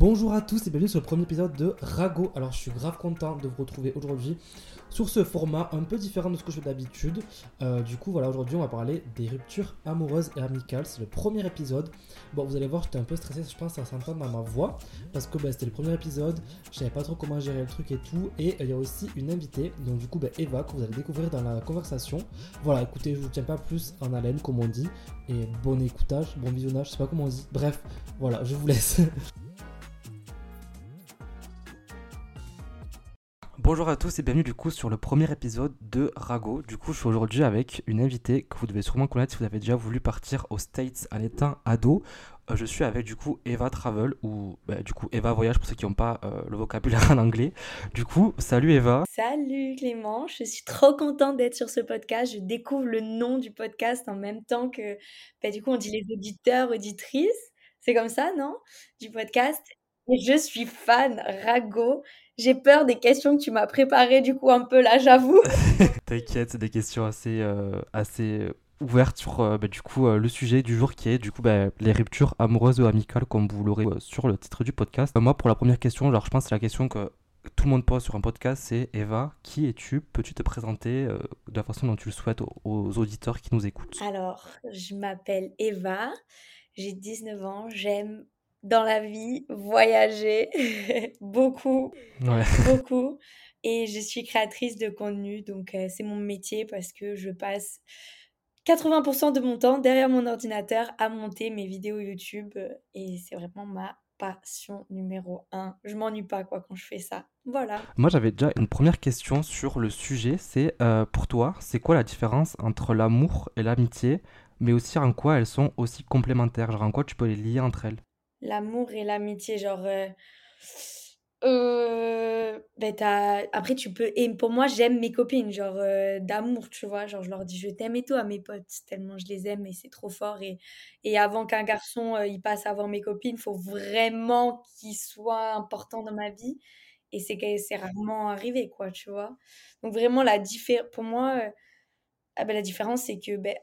Bonjour à tous et bienvenue sur le premier épisode de Rago. Alors je suis grave content de vous retrouver aujourd'hui sur ce format un peu différent de ce que je fais d'habitude. Euh, du coup voilà aujourd'hui on va parler des ruptures amoureuses et amicales. C'est le premier épisode. Bon vous allez voir j'étais un peu stressé je pense à s'entendre dans ma voix parce que bah, c'était le premier épisode. Je savais pas trop comment gérer le truc et tout. Et il y a aussi une invitée donc du coup bah, Eva que vous allez découvrir dans la conversation. Voilà écoutez je vous tiens pas plus en haleine comme on dit. Et bon écoutage, bon visionnage, je sais pas comment on dit. Bref voilà je vous laisse. Bonjour à tous et bienvenue du coup sur le premier épisode de Rago. Du coup, je suis aujourd'hui avec une invitée que vous devez sûrement connaître si vous avez déjà voulu partir aux States en étant ado. Euh, je suis avec du coup Eva Travel ou bah, du coup Eva Voyage pour ceux qui n'ont pas euh, le vocabulaire en anglais. Du coup, salut Eva. Salut Clément, je suis trop contente d'être sur ce podcast. Je découvre le nom du podcast en même temps que bah, du coup on dit les auditeurs, auditrices. C'est comme ça, non? Du podcast. Et je suis fan, Rago. J'ai peur des questions que tu m'as préparées, du coup, un peu là, j'avoue. T'inquiète, c'est des questions assez, euh, assez ouvertes sur euh, bah, du coup, euh, le sujet du jour qui est du coup bah, les ruptures amoureuses ou amicales, comme vous l'aurez sur le titre du podcast. moi, pour la première question, alors, je pense que c'est la question que tout le monde pose sur un podcast, c'est Eva, qui es-tu? Peux-tu te présenter de la façon dont tu le souhaites aux, aux auditeurs qui nous écoutent? Alors, je m'appelle Eva, j'ai 19 ans, j'aime dans la vie, voyager beaucoup, beaucoup. Et je suis créatrice de contenu, donc euh, c'est mon métier parce que je passe 80% de mon temps derrière mon ordinateur à monter mes vidéos YouTube euh, et c'est vraiment ma passion numéro un. Je m'ennuie pas quoi quand je fais ça. Voilà. Moi j'avais déjà une première question sur le sujet, c'est euh, pour toi, c'est quoi la différence entre l'amour et l'amitié, mais aussi en quoi elles sont aussi complémentaires, genre en quoi tu peux les lier entre elles? L'amour et l'amitié, genre. Euh, euh, ben après, tu peux. Et pour moi, j'aime mes copines, genre euh, d'amour, tu vois. Genre, je leur dis je t'aime et tout à mes potes, tellement je les aime et c'est trop fort. Et, et avant qu'un garçon il passe voir mes copines, faut vraiment qu'il soit important dans ma vie. Et c'est c'est rarement arrivé, quoi, tu vois. Donc, vraiment, la différence. Pour moi. Ah ben, la différence, c'est que ben,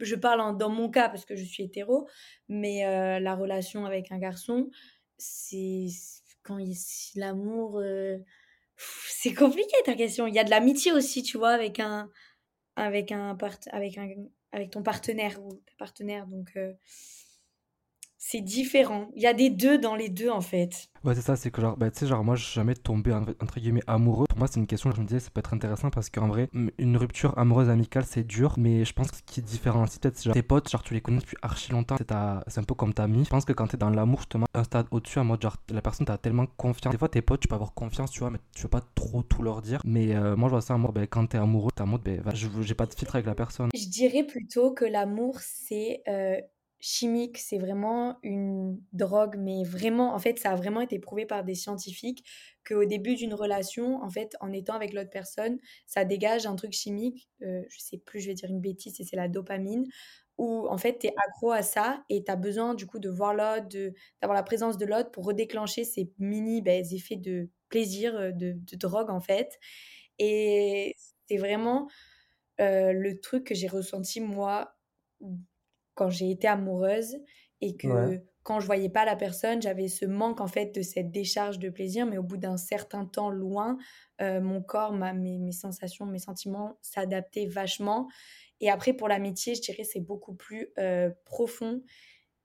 je parle dans mon cas parce que je suis hétéro, mais euh, la relation avec un garçon, c'est quand il l'amour. Euh, c'est compliqué ta question. Il y a de l'amitié aussi, tu vois, avec un, avec un, avec un, avec ton partenaire ou ta partenaire. Donc, euh, c'est différent. Il y a des deux dans les deux, en fait. Ouais, c'est ça, c'est que genre, bah, tu sais, genre, moi, je suis jamais tombé, entre guillemets, amoureux. Pour moi, c'est une question, je me disais, ça peut être intéressant parce qu'en vrai, une rupture amoureuse amicale, c'est dur, mais je pense que ce qui différencie peut-être, c'est genre, tes potes, genre, tu les connais depuis archi longtemps, c'est, c'est un peu comme ta amie. Je pense que quand t'es dans l'amour, justement, un stade au-dessus, en mode, genre, la personne t'a tellement confiance. Des fois, tes potes, tu peux avoir confiance, tu vois, mais tu veux pas trop tout leur dire. Mais euh, moi, je vois ça en mode, ben, quand t'es amoureux, t'es en mode, ben, j'ai pas de filtre avec la personne. Je dirais plutôt que l'amour, c'est. Euh, chimique, c'est vraiment une drogue, mais vraiment, en fait, ça a vraiment été prouvé par des scientifiques qu'au début d'une relation, en fait, en étant avec l'autre personne, ça dégage un truc chimique, euh, je sais plus, je vais dire une bêtise, c'est la dopamine, où en fait, tu es accro à ça et tu as besoin du coup de voir l'autre, d'avoir la présence de l'autre pour redéclencher ces mini ben, effets de plaisir, euh, de, drogue en fait. Et c'est vraiment euh, le truc que j'ai ressenti moi quand j'ai été amoureuse et que quand je voyais pas la personne, j'avais ce manque en fait de cette décharge de plaisir, mais au bout d'un certain temps loin, euh, mon corps, ma, mes, mes, sensations, mes sentiments s'adaptaient vachement. Et après, pour l'amitié, je dirais c'est beaucoup plus euh, profond.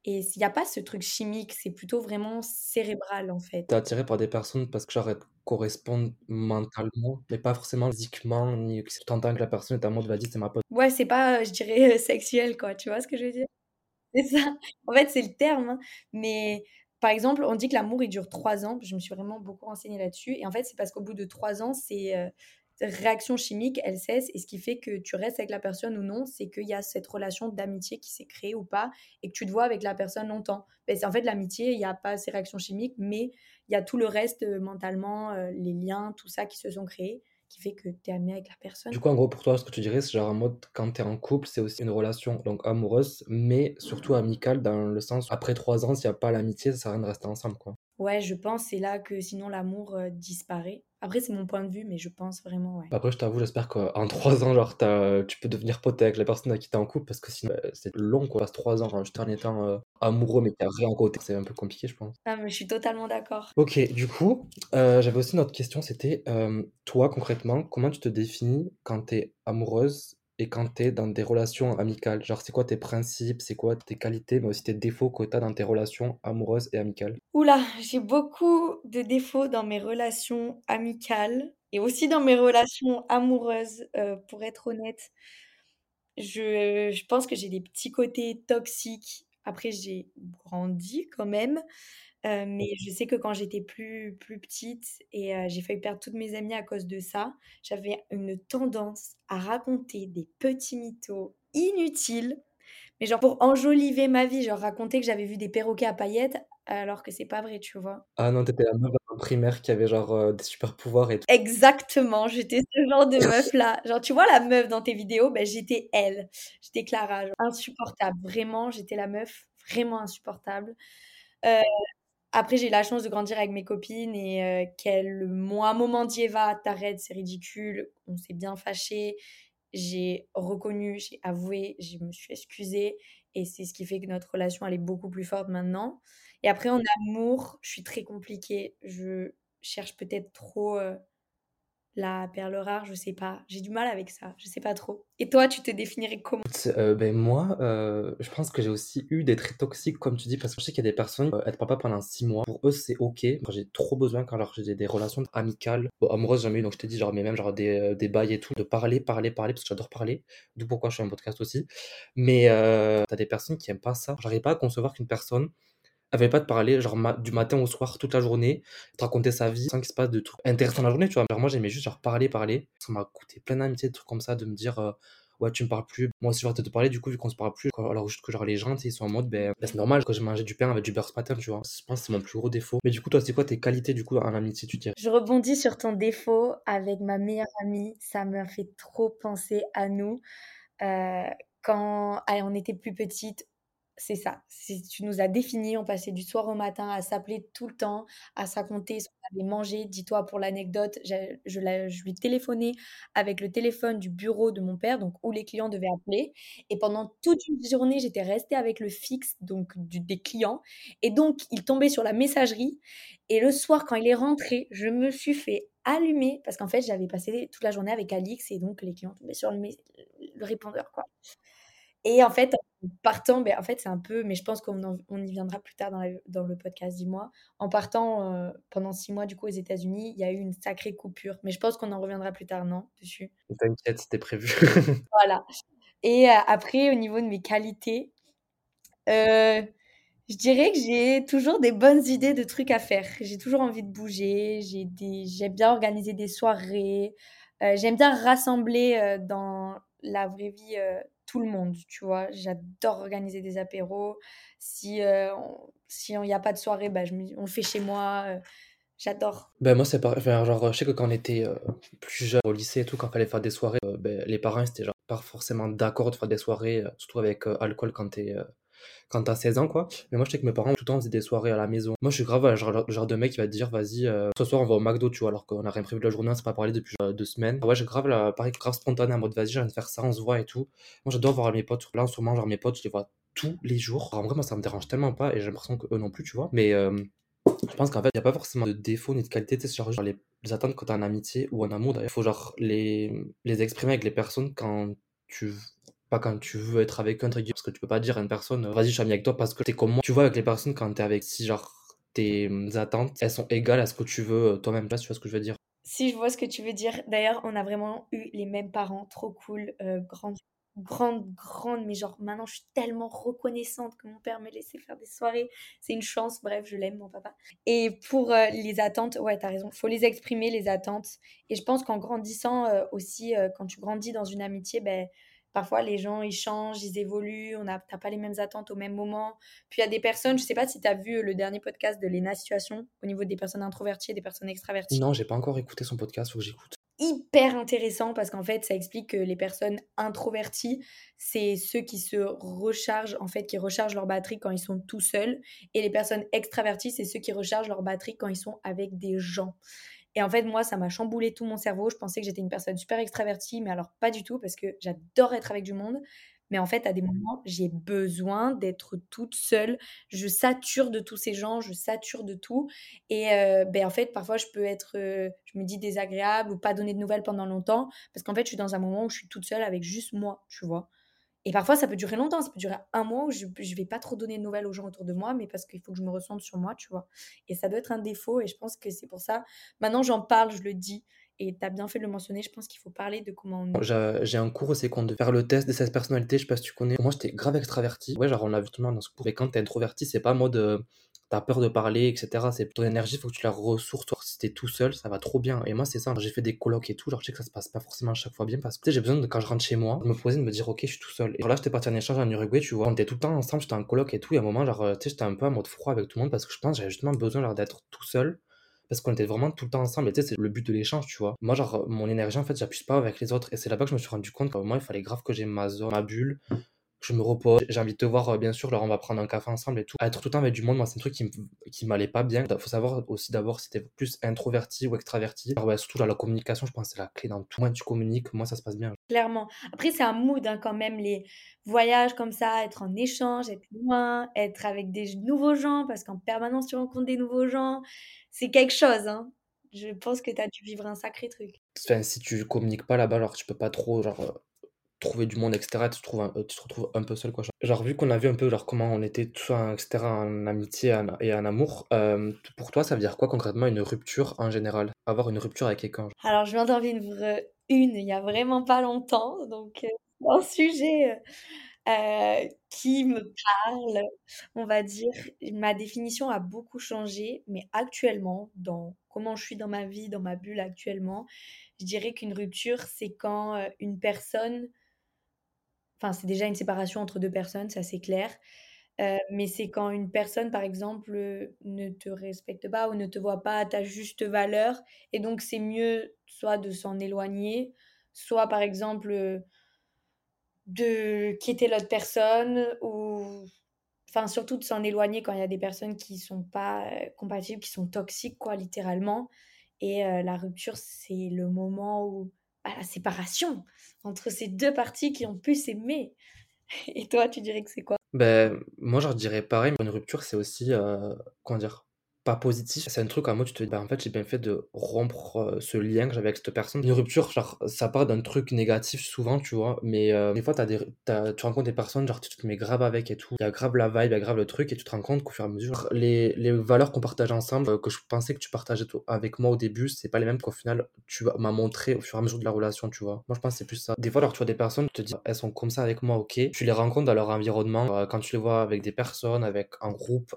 Et il n'y a pas ce truc chimique, c'est plutôt vraiment cérébral en fait. T'es attiré par des personnes parce que genre elles correspondent mentalement, mais pas forcément physiquement, ni que tu entends que la personne est en mode vas-y, c'est ma pote. Ouais, c'est pas, je dirais, sexuel quoi, tu vois ce que je veux dire? C'est ça. En fait, c'est le terme. Hein. Mais par exemple, on dit que l'amour il dure trois ans. Je me suis vraiment beaucoup renseignée là-dessus. Et en fait, c'est parce qu'au bout de trois ans, c'est euh, réaction chimique, elle cesse. Et ce qui fait que tu restes avec la personne ou non, c'est qu'il y a cette relation d'amitié qui s'est créée ou pas et que tu te vois avec la personne longtemps. Ben, c'est en fait l'amitié, il n'y a pas ces réactions chimiques, mais il y a tout le reste euh, mentalement, euh, les liens, tout ça qui se sont créés qui fait que tu es ami avec la personne. Du coup, en gros, pour toi, ce que tu dirais, c'est genre en mode quand tu es en couple, c'est aussi une relation donc amoureuse, mais surtout amicale dans le sens après trois ans, s'il n'y a pas l'amitié, ça sert à rien de rester ensemble, quoi. Ouais, je pense c'est là que sinon l'amour euh, disparaît Après, c'est mon point de vue, mais je pense vraiment, ouais. Après, je t'avoue, j'espère qu'en trois ans, genre, tu peux devenir pote avec la personne à qui t'es en couple, parce que sinon, euh, c'est long, quoi. Passe trois ans, juste en étant euh, amoureux, mais a rien côté. C'est un peu compliqué, je pense. Ah, mais je suis totalement d'accord. Ok, du coup, euh, j'avais aussi une autre question, c'était, toi, concrètement, comment tu te définis quand t'es amoureuse et quand tu es dans des relations amicales, genre c'est quoi tes principes, c'est quoi tes qualités, mais aussi tes défauts que tu as dans tes relations amoureuses et amicales Oula, j'ai beaucoup de défauts dans mes relations amicales et aussi dans mes relations amoureuses, euh, pour être honnête. Je, je pense que j'ai des petits côtés toxiques. Après, j'ai grandi quand même. Euh, mais je sais que quand j'étais plus, plus petite et euh, j'ai failli perdre toutes mes amies à cause de ça, j'avais une tendance à raconter des petits mythos inutiles, mais genre pour enjoliver ma vie, genre raconter que j'avais vu des perroquets à paillettes alors que c'est pas vrai, tu vois. Ah non, t'étais la meuf en primaire qui avait genre euh, des super pouvoirs et tout. Exactement, j'étais ce genre de meuf là. Genre tu vois la meuf dans tes vidéos, ben j'étais elle. J'étais Clara, insupportable, vraiment, j'étais la meuf vraiment insupportable. Euh, après, j'ai eu la chance de grandir avec mes copines et euh, moment dit Eva, t'arrêtes, c'est ridicule. On s'est bien fâché. J'ai reconnu, j'ai avoué, je me suis excusée. Et c'est ce qui fait que notre relation, elle est beaucoup plus forte maintenant. Et après, en amour, je suis très compliquée. Je cherche peut-être trop euh, la perle rare, je sais pas. J'ai du mal avec ça, je sais pas trop. Et toi, tu te définirais comment? Euh, ben moi, euh, je pense que j'ai aussi eu des traits toxiques, comme tu dis, parce que je sais qu'il y a des personnes, euh, être papa pendant 6 mois, pour eux c'est ok. J'ai trop besoin, quand j'ai des relations amicales, amoureuses, jamais eu, donc je t'ai dit, genre, mais même genre des, des bails et tout, de parler, parler, parler, parce que j'adore parler, d'où pourquoi je fais un podcast aussi. Mais t'as des personnes qui aiment pas ça. J'arrive pas à concevoir qu'une personne avait pas de parler, genre du matin au soir, toute la journée, te raconter sa vie sans qu'il se passe de trucs intéressants la journée, tu vois. Genre, moi, j'aimais juste genre parler, parler. Ça m'a coûté plein d'amitié, de trucs comme ça, de me dire, euh, ouais, tu me parles plus. Moi aussi, je vais te parler, du coup, vu qu'on se parle plus. Alors, que genre les gens, ils sont en mode, ben, ben, c'est normal que j'ai mangé du pain avec du beurre ce matin, tu vois. Je pense que c'est mon plus gros défaut. Mais du coup, toi, c'est quoi tes qualités, du coup, en amitié, tu dirais? Je rebondis sur ton défaut avec ma meilleure amie. Ça m'a fait trop penser à nous. Euh, quand on était plus petite, c'est ça. Tu nous as défini, on passait du soir au matin à s'appeler tout le temps, à s'aconter ce qu'on avait mangé. Dis-toi, pour l'anecdote, je, je, lui téléphonais avec le téléphone du bureau de mon père, donc où les clients devaient appeler. Et pendant toute une journée, j'étais restée avec le fixe donc des clients. Et donc, il tombait sur la messagerie. Et le soir, quand il est rentré, je me suis fait allumer parce qu'en fait, j'avais passé toute la journée avec Alix et donc les clients tombaient sur le, le répondeur, quoi. Et en fait, partant, ben, en fait, c'est un peu, mais je pense qu'on on y viendra plus tard dans, dans le podcast, dis-moi. En partant euh, pendant six mois, du coup, aux États-Unis, il y a eu une sacrée coupure. Mais je pense qu'on en reviendra plus tard, non Dessus? T'inquiète, c'était prévu. voilà. Et euh, après, au niveau de mes qualités, euh, je dirais que j'ai toujours des bonnes idées de trucs à faire. J'ai toujours envie de bouger. J'ai des... J'aime bien organiser des soirées. J'aime bien rassembler dans la vraie vie tout le monde, tu vois. J'adore organiser des apéros. Si euh, il n'y a pas de soirée, bah, on le fait chez moi. Euh, j'adore. Ben moi c'est pareil. Genre, je sais que quand on était euh, plus jeune au lycée et tout, quand fallait faire des soirées, ben, les parents étaient genre pas forcément d'accord de faire des soirées, surtout avec alcool quand t'es quand t'as 16 ans, quoi. Mais moi, je sais que mes parents, tout le temps, faisaient des soirées à la maison. Moi, je suis grave, genre, le genre de mec qui va te dire, vas-y, euh, ce soir, on va au McDo, tu vois, alors qu'on a rien prévu de la journée, on s'est pas parlé depuis euh, deux semaines. Ouais, j'ai grave, pareil, grave spontané, en mode, vas-y, j'ai envie de faire ça, on se voit et tout. Moi, j'adore voir mes potes. Là, en ce moment, genre, mes potes, je les vois tous les jours. en vrai, moi, ça me dérange tellement pas et j'ai l'impression qu'eux non plus, tu vois. Mais euh, je pense qu'en fait, il n'y a pas forcément de défaut ni de qualité, tu sais, genre, les, les attentes quand t'es en amitié ou en amour, d'ailleurs, faut genre les, les exprimer avec les personnes quand tu pas quand tu veux être avec un, parce que tu peux pas dire à une personne, vas-y, je suis ami avec toi parce que t'es comme moi. Tu vois, avec les personnes, quand t'es avec, si genre tes hum, attentes, elles sont égales à ce que tu veux euh, toi-même. tu vois ce que je veux dire? Si, je vois ce que tu veux dire. D'ailleurs, on a vraiment eu les mêmes parents, trop cool, euh, grande, grande, grande, mais genre maintenant, je suis tellement reconnaissante que mon père me laissait faire des soirées. C'est une chance, bref, je l'aime, mon papa. Et pour euh, les attentes, ouais, t'as raison, faut les exprimer, les attentes. Et je pense qu'en grandissant aussi, quand tu grandis dans une amitié, ben Parfois, les gens, ils changent, ils évoluent, on n'a pas les mêmes attentes au même moment. Puis il y a des personnes, je sais pas si tu as vu le dernier podcast de Lena Situation au niveau des personnes introverties et des personnes extraverties. Non, j'ai pas encore écouté son podcast, faut que j'écoute. Hyper intéressant parce qu'en fait, ça explique que les personnes introverties, c'est ceux qui se rechargent, en fait, qui rechargent leur batterie quand ils sont tout seuls. Et les personnes extraverties, c'est ceux qui rechargent leur batterie quand ils sont avec des gens. Et en fait, moi, ça m'a chamboulé tout mon cerveau. Je pensais que j'étais une personne super extravertie, mais alors pas du tout, parce que j'adore être avec du monde. Mais en fait, à des moments, j'ai besoin d'être toute seule. Je sature de tous ces gens, je sature de tout. Et euh, ben, en fait, parfois, je peux être, euh, je me dis, désagréable ou pas donner de nouvelles pendant longtemps. Parce qu'en fait, je suis dans un moment où je suis toute seule avec juste moi, tu vois? Et parfois, ça peut durer longtemps, ça peut durer un mois où je ne vais pas trop donner de nouvelles aux gens autour de moi, mais parce qu'il faut que je me ressente sur moi, tu vois. Et ça doit être un défaut, et je pense que c'est pour ça. Maintenant, j'en parle, je le dis, et tu as bien fait de le mentionner, je pense qu'il faut parler de comment on J'ai un cours aussi de faire le test de cette personnalité, je sais pas si tu connais. Moi, j'étais grave extraverti. Ouais, genre, on l'a vu tout le monde dans ce cours. Et quand t'es introverti, c'est pas mode euh, t'as peur de parler, etc. C'est ton énergie, faut que tu la ressources. Toi, si t'es tout seul, ça va trop bien. Et moi, c'est ça. J'ai fait des colloques et tout. Genre, je sais que ça se passe pas forcément à chaque fois bien parce que j'ai besoin quand je rentre chez moi, de me poser, de me dire, ok, je suis tout seul. Et là, j'étais parti en échange en Uruguay, tu vois. On était tout le temps ensemble, j'étais en colloque et tout. Et à un moment, genre, tu sais, j'étais un peu en mode froid avec tout le monde parce que je pense que j'avais justement besoin d'être tout seul parce qu'on était vraiment tout le temps ensemble et tu sais c'est le but de l'échange tu vois moi genre mon énergie en fait j'appuie pas avec les autres et c'est là-bas que je me suis rendu compte qu'à moi il fallait grave que j'ai ma zone ma bulle je me repose, j'ai envie de te voir, euh, bien sûr, alors on va prendre un café ensemble et tout. Être tout le temps avec du monde, moi, c'est un truc qui, qui m'allait pas bien. Il faut savoir aussi d'abord si t'es plus introverti ou extraverti. Alors, surtout, la communication, je pense c'est la clé dans tout. Moins tu communiques, moi, ça se passe bien. Clairement. Après, c'est un mood hein, quand même, les voyages comme ça, être en échange, être loin, être avec des nouveaux gens, parce qu'en permanence, tu rencontres des nouveaux gens. C'est quelque chose, hein. Je pense que tu as dû vivre un sacré truc. Enfin, si tu communiques pas là-bas, alors tu peux pas trop, genre euh, trouver du monde, etc. Tu te, trouves un, tu te retrouves un peu seul, quoi. Genre, vu qu'on a vu un peu genre, comment on était tous, etc., en amitié et en amour, euh, pour toi, ça veut dire quoi concrètement une rupture en général? Avoir une rupture avec quelqu'un Alors, je viens d'en vivre une il y a vraiment pas longtemps, donc euh, un sujet euh, qui me parle, on va dire. Ma définition a beaucoup changé, mais actuellement, dans comment je suis dans ma vie, dans ma bulle actuellement, je dirais qu'une rupture, c'est quand une personne Enfin, c'est déjà une séparation entre deux personnes, ça c'est clair. Euh, mais c'est quand une personne, par exemple, ne te respecte pas ou ne te voit pas à ta juste valeur. Et donc, c'est mieux soit de s'en éloigner, soit, par exemple, de quitter l'autre personne ou... Enfin, surtout de s'en éloigner quand il y a des personnes qui sont pas compatibles, qui sont toxiques, quoi, littéralement. Et la rupture, c'est le moment où la séparation entre ces deux parties qui ont pu s'aimer. Et toi, tu dirais que c'est quoi? Ben, moi, je dirais pareil, une rupture, c'est aussi, euh, comment dire, pas positif. C'est un truc à moi, tu te dis, bah, en fait, j'ai bien fait de rompre euh, ce lien que j'avais avec cette personne. Une rupture, genre, ça part d'un truc négatif souvent, tu vois, mais euh, des fois, des, tu rencontres des personnes, genre, tu te mets grave avec et tout. Il y a grave la vibe, il y a grave le truc, et tu te rends compte qu'au fur et à mesure, les, les valeurs qu'on partage ensemble, euh, que je pensais que tu partageais avec moi au début, c'est pas les mêmes qu'au final, tu m'as montré au fur et à mesure de la relation, tu vois. Moi, je pense que c'est plus ça. Des fois, alors, tu vois des personnes, tu te dis, elles sont comme ça avec moi, ok. Tu les rencontres dans leur environnement, quand tu les vois avec des personnes, avec un groupe,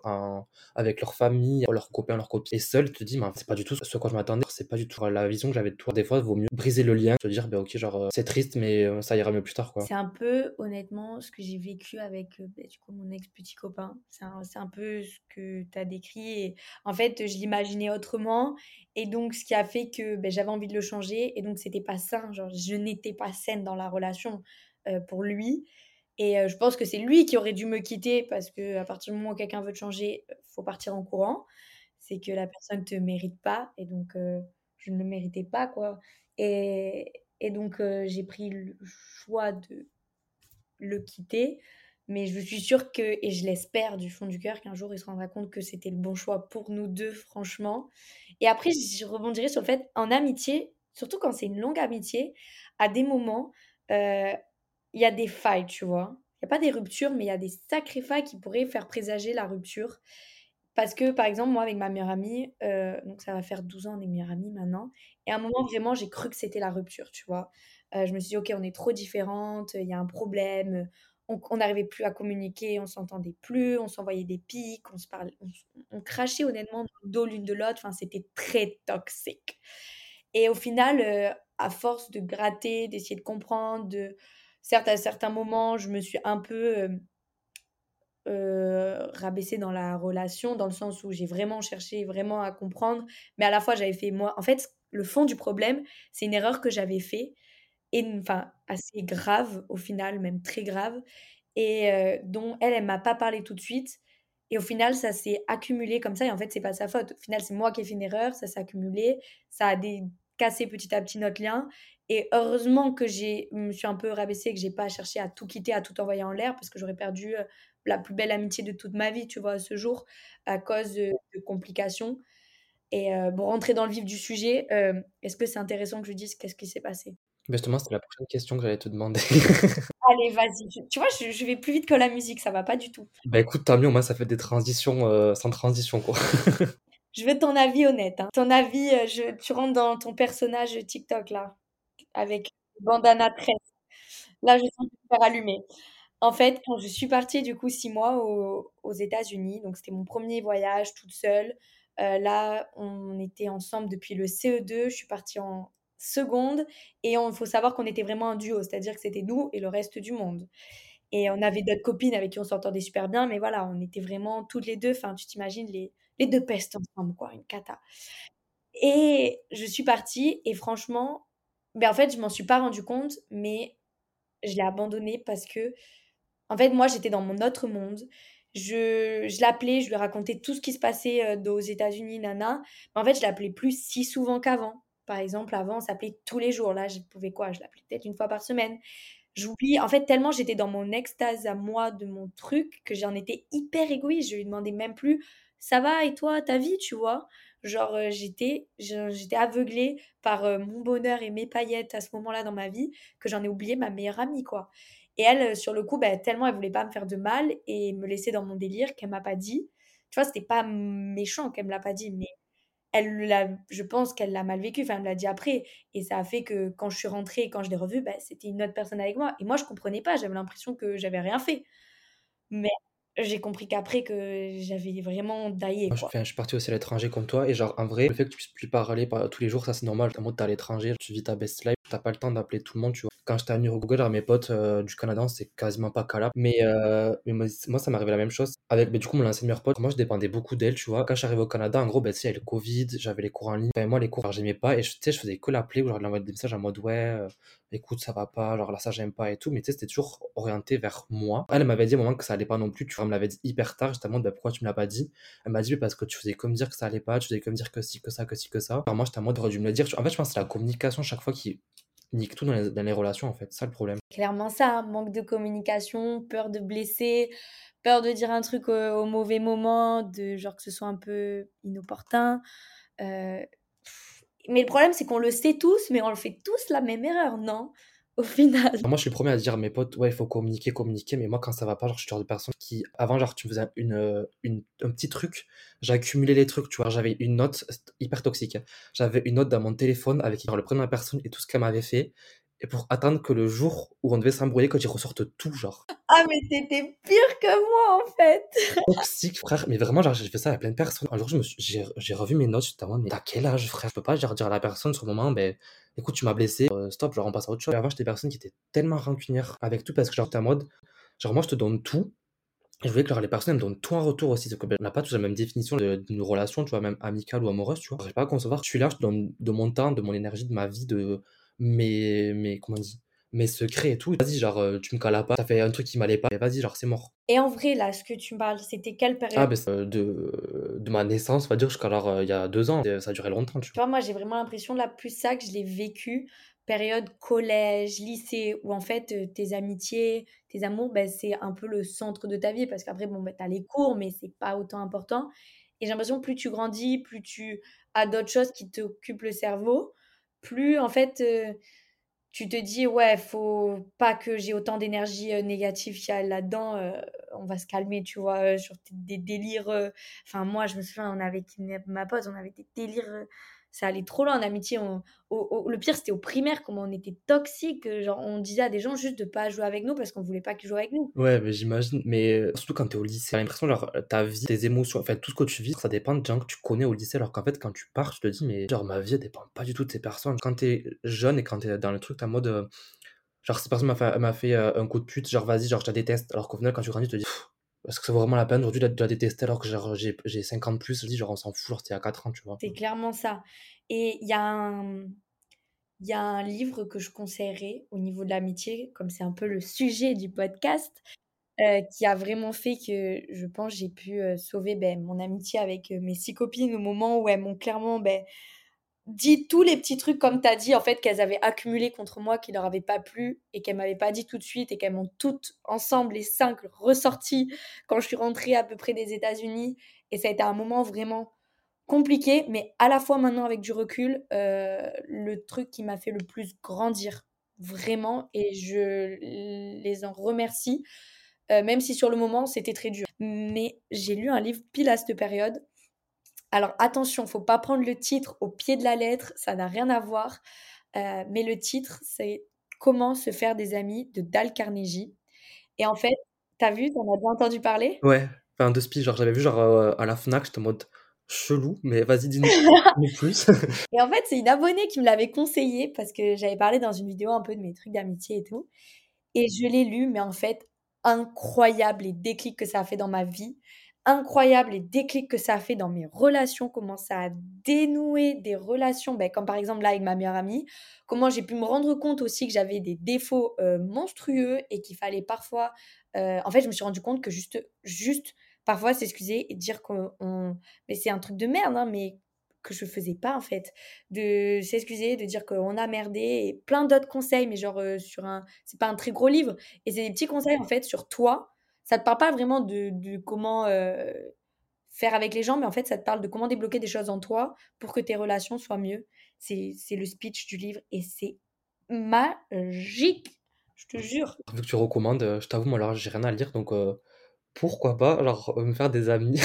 avec leur famille, copains, leurs copines seul, te dis, mais c'est pas du tout ce à quoi je m'attendais, c'est pas du tout la vision que j'avais de toi. Des fois, il vaut mieux briser le lien, te dire, bah ok, genre, euh, c'est triste, mais euh, ça ira mieux plus tard, quoi. C'est un peu, honnêtement, ce que j'ai vécu avec, euh, bah, mon ex-petit copain. C'est un, un, peu ce que tu as décrit. Et en fait, je l'imaginais autrement. Et donc, ce qui a fait que bah, j'avais envie de le changer. Et donc, c'était pas sain. Genre, je n'étais pas saine dans la relation pour lui. Et je pense que c'est lui qui aurait dû me quitter parce que à partir du moment où quelqu'un veut te changer, faut partir en courant c'est que la personne te mérite pas et donc je ne le méritais pas quoi. Et, et donc j'ai pris le choix de le quitter mais je suis sûre que et je l'espère du fond du cœur qu'un jour il se rendra compte que c'était le bon choix pour nous deux franchement. Et après je rebondirai sur le fait en amitié surtout quand c'est une longue amitié à des moments il y a des failles tu vois. Il n'y a pas des ruptures mais il y a des sacrées failles qui pourraient faire présager la rupture parce que, par exemple, moi, avec ma meilleure amie, euh, donc ça va faire 12 ans, on est meilleure amie maintenant. Et à un moment, vraiment, j'ai cru que c'était la rupture, tu vois. Euh, je me suis dit, OK, on est trop différentes, il y a un problème. On n'arrivait plus à communiquer, on s'entendait plus, on s'envoyait des pics, on se parlait, on, crachait honnêtement dans le dos l'une de l'autre. Enfin, c'était très toxique. Et au final, euh, à force de gratter, d'essayer de comprendre, de certes à certains moments, je me suis un peu euh, rabaisser dans la relation, dans le sens où j'ai vraiment cherché vraiment à comprendre, mais à la fois j'avais fait moi. En fait, le fond du problème, c'est une erreur que j'avais fait, et enfin assez grave au final, même très grave, et euh, dont elle, elle m'a pas parlé tout de suite. Et au final, ça s'est accumulé comme ça. Et en fait, c'est pas sa faute. Au final, c'est moi qui ai fait une erreur. Ça s'est accumulé. Ça a cassé petit à petit notre lien. Et heureusement que j'ai, me suis un peu rabaissée, que j'ai pas cherché à tout quitter, à tout envoyer en l'air, parce que j'aurais perdu euh, la plus belle amitié de toute ma vie, tu vois, ce jour, à cause de, complications. Et euh, pour rentrer dans le vif du sujet, euh, est-ce que c'est intéressant que je dise qu'est-ce qui s'est passé? Justement, c'était la prochaine question que j'allais te demander. Allez, vas-y. Tu vois, je, vais plus vite que la musique, ça va pas du tout. Bah écoute, tant mieux, moi, ça fait des transitions sans transition, quoi. je veux ton avis honnête. Hein. Ton avis, je, tu rentres dans ton personnage TikTok, là avec bandana tresse. Là, je sens faire allumer. En fait, quand je suis partie du coup six mois aux, États-Unis, donc c'était mon premier voyage toute seule. Euh, là, on était ensemble depuis le CE2. Je suis partie en seconde et il faut savoir qu'on était vraiment un duo, c'est-à-dire que c'était nous et le reste du monde. Et on avait d'autres copines avec qui on s'entendait super bien, mais voilà, on était vraiment toutes les deux. Enfin, tu t'imagines les, deux pestes ensemble, quoi, une cata. Et je suis partie et franchement, ben, en fait, je m'en suis pas rendu compte, mais je l'ai abandonné parce que, en fait, moi, j'étais dans mon autre monde. Je, je l'appelais, je lui racontais tout ce qui se passait euh, aux États-Unis, nana. Mais en fait, je l'appelais plus si souvent qu'avant. Par exemple, avant, on s'appelait tous les jours. Là, je pouvais quoi? Je l'appelais peut-être une fois par semaine. J'oublie. En fait, tellement j'étais dans mon extase à moi de mon truc que j'en étais hyper égoïste. Je lui demandais même plus ça va? Et toi, ta vie, tu vois? Genre, euh, j'étais, j'étais aveuglée par euh, mon bonheur et mes paillettes à ce moment-là dans ma vie que j'en ai oublié ma meilleure amie, quoi. Et elle, euh, sur le coup, bah, tellement elle voulait pas me faire de mal et me laisser dans mon délire qu'elle m'a pas dit. Tu vois, c'était pas méchant qu'elle me l'a pas dit, mais elle l'a, je pense qu'elle l'a mal vécu. Enfin, elle me l'a dit après. Et ça a fait que quand je suis rentrée et quand je l'ai revue, bah, c'était une autre personne avec moi. Et moi, je comprenais pas. J'avais l'impression que j'avais rien fait. Mais j'ai compris qu'après que j'avais vraiment daillé. Moi, je, je suis parti aussi à l'étranger comme toi, et genre en vrai, le fait que tu puisses plus parler tous les jours, ça c'est normal. Mode t'es à l'étranger, tu vis ta best life, t'as pas le temps d'appeler tout le monde, tu vois. Quand j'étais à New Google, mes potes euh, du Canada, c'est quasiment pas calable. Mais, euh, mais moi, ça m'arrivait la même chose. Avec, mais du coup, mon ancienne meilleure pote, moi je dépendais beaucoup d'elle, tu vois. Quand j'arrivais au Canada, en gros, ben, tu sais, il y avait le Covid, j'avais les cours en ligne. Enfin, moi, les cours, j'aimais pas, et je, je faisais que l'appeler ou genre envoyer des messages en mode ouais. Euh, écoute, ça va pas, genre là, ça j'aime pas et tout, mais tu sais, c'était toujours orienté vers moi. Elle, m'avait dit à un moment que ça allait pas non plus, tu vois, elle me l'avait dit hyper tard, justement, bah, pourquoi tu me l'as pas dit? Elle m'a dit, parce que tu faisais comme dire que ça allait pas, tu faisais comme dire que si, que ça, que si, que ça. Alors moi, j'étais à moi, t'aurais dû me le dire. En fait, je pense que c'est la communication chaque fois qui nique tout dans les, relations, en fait, ça le problème. Clairement ça, manque de communication, peur de blesser, peur de dire un truc au, mauvais moment, de genre que ce soit un peu inopportun. Euh, mais le problème, c'est qu'on le sait tous, mais on le fait tous la même erreur, non? Au final. Moi, je suis le premier à dire à mes potes, ouais, il faut communiquer, communiquer, mais moi, quand ça va pas, genre, je suis le genre de personne qui, avant, genre, tu faisais une, euh, une, un petit truc, j'accumulais les trucs, tu vois, j'avais une note hyper toxique. J'avais une note dans mon téléphone avec genre, le prénom de la personne et tout ce qu'elle m'avait fait et pour attendre que le jour où on devait s'embrouiller, que j'y ressorte tout, genre. Ah, mais t'étais pire que moi, en fait. Toxique, frère. Mais vraiment, genre, j'ai fait ça à plein de personnes. Un jour, j'ai revu mes notes, j'étais en mode, mais t'as quel âge, frère? Je peux pas genre, dire à la personne sur le moment, ben, écoute, tu m'as blessé, euh, stop, genre, on passe à autre chose. Et avant, j'étais des personnes qui étaient tellement rancunières avec tout parce que, genre, t'es en mode, genre, moi, je te donne tout. Et je voulais que genre, les personnes me donnent tout en retour aussi. Parce que, ben, on n'a pas tous la même définition d'une relation, tu vois, même amicale ou amoureuse, tu vois. Je pas à concevoir, je suis là, je te donne de mon temps, de mon énergie, de ma vie, de mes, mes, comment on dit, mes secrets et tout. Vas-y, genre, euh, tu me cales pas, ça fait un truc qui m'allait pas, vas-y, genre, c'est mort. Et en vrai, là, ce que tu me parles, c'était quelle période? Ah, ben, de, de ma naissance, on va dire, jusqu'à alors, euh, il y a deux ans, ça a duré longtemps, tu vois. moi, j'ai vraiment l'impression, là, plus ça, que je l'ai vécu, période collège, lycée, où en fait, euh, tes amitiés, tes amours, ben, c'est un peu le centre de ta vie, parce qu'après, bon, ben, t'as les cours, mais c'est pas autant important. Et j'ai l'impression, plus tu grandis, plus tu as d'autres choses qui t'occupent le cerveau, plus, en fait tu te dis, ouais, faut pas que j'ai autant d'énergie euh, négative qu'il y a là-dedans, euh, on va se calmer, tu vois, euh, sur des délires. Enfin, moi, je me souviens, on avait ma pote, on avait des délires ça allait trop loin en amitié. le pire, c'était au primaire, comment on était toxique. Genre, on disait à des gens juste de pas jouer avec nous parce qu'on voulait pas qu'ils jouent avec nous. Ouais, mais j'imagine. Mais euh, surtout quand t'es au lycée, j'ai l'impression, genre, ta vie, tes émotions, en fait, tout ce que tu vis, ça dépend de gens que tu connais au lycée. Alors qu'en fait, quand tu pars, tu te dis, mais genre, ma vie, elle dépend pas du tout de ces personnes. Quand t'es jeune et quand t'es dans le truc, t'es en mode. Euh, genre, cette personne m'a fait, euh, un coup de pute, genre, vas-y, genre, je la déteste. Alors qu'au final, quand tu grandis, tu te dis, est-ce que ça vaut vraiment la peine aujourd'hui de la détester alors que j'ai, j'ai 50 plus Je dis, genre, on s'en fout, c'était à 4 ans, tu vois. C'est clairement ça. Et il y, a un, y a un livre que je conseillerais au niveau de l'amitié, comme c'est un peu le sujet du podcast. euh, qui a vraiment fait que je pense j'ai pu euh, sauver ben, mon amitié avec euh, mes six copines au moment où elles m'ont clairement ben, dit tous les petits trucs comme tu as dit en fait qu'elles avaient accumulé contre moi qui leur avaient pas plu et qu'elles m'avaient pas dit tout de suite et qu'elles m'ont toutes ensemble les cinq ressorties quand je suis rentrée à peu près des États-Unis et ça a été un moment vraiment compliqué mais à la fois maintenant avec du recul le truc qui m'a fait le plus grandir vraiment et je les en remercie euh, même si sur le moment c'était très dur. Mais j'ai lu un livre pile à cette période. Alors attention, faut pas prendre le titre au pied de la lettre, ça n'a rien à voir. Euh, mais le titre, c'est Comment se faire des amis de Dal Carnegie. Et en fait, t'as vu, t'en as bien entendu parler? Ouais, enfin de speech, genre j'avais vu genre euh, à la Fnac, j'étais en mode chelou, mais vas-y dis-nous plus. et en fait, c'est une abonnée qui me l'avait conseillé parce que j'avais parlé dans une vidéo un peu de mes trucs d'amitié et tout. Et je l'ai lu, mais en fait, incroyable les déclics que ça a fait dans ma vie, incroyable les déclics que ça a fait dans mes relations, comment ça a dénoué des relations, ben, comme par exemple là avec ma meilleure amie, comment j'ai pu me rendre compte aussi que j'avais des défauts euh, monstrueux et qu'il fallait parfois... Euh, en fait, je me suis rendu compte que juste, juste parfois s'excuser et dire qu'on... Mais c'est un truc de merde, hein, mais que je faisais pas en fait. De s'excuser de dire qu'on a merdé et plein d'autres conseils mais genre euh, sur un c'est pas un très gros livre et c'est des petits conseils en fait sur toi ça te parle pas vraiment de, de comment euh, faire avec les gens mais en fait ça te parle de comment débloquer des choses en toi pour que tes relations soient mieux. C'est le speech du livre et c'est magique je te jure. Vu que tu recommandes euh, je t'avoue moi alors j'ai rien à lire donc pourquoi pas alors me faire des amis?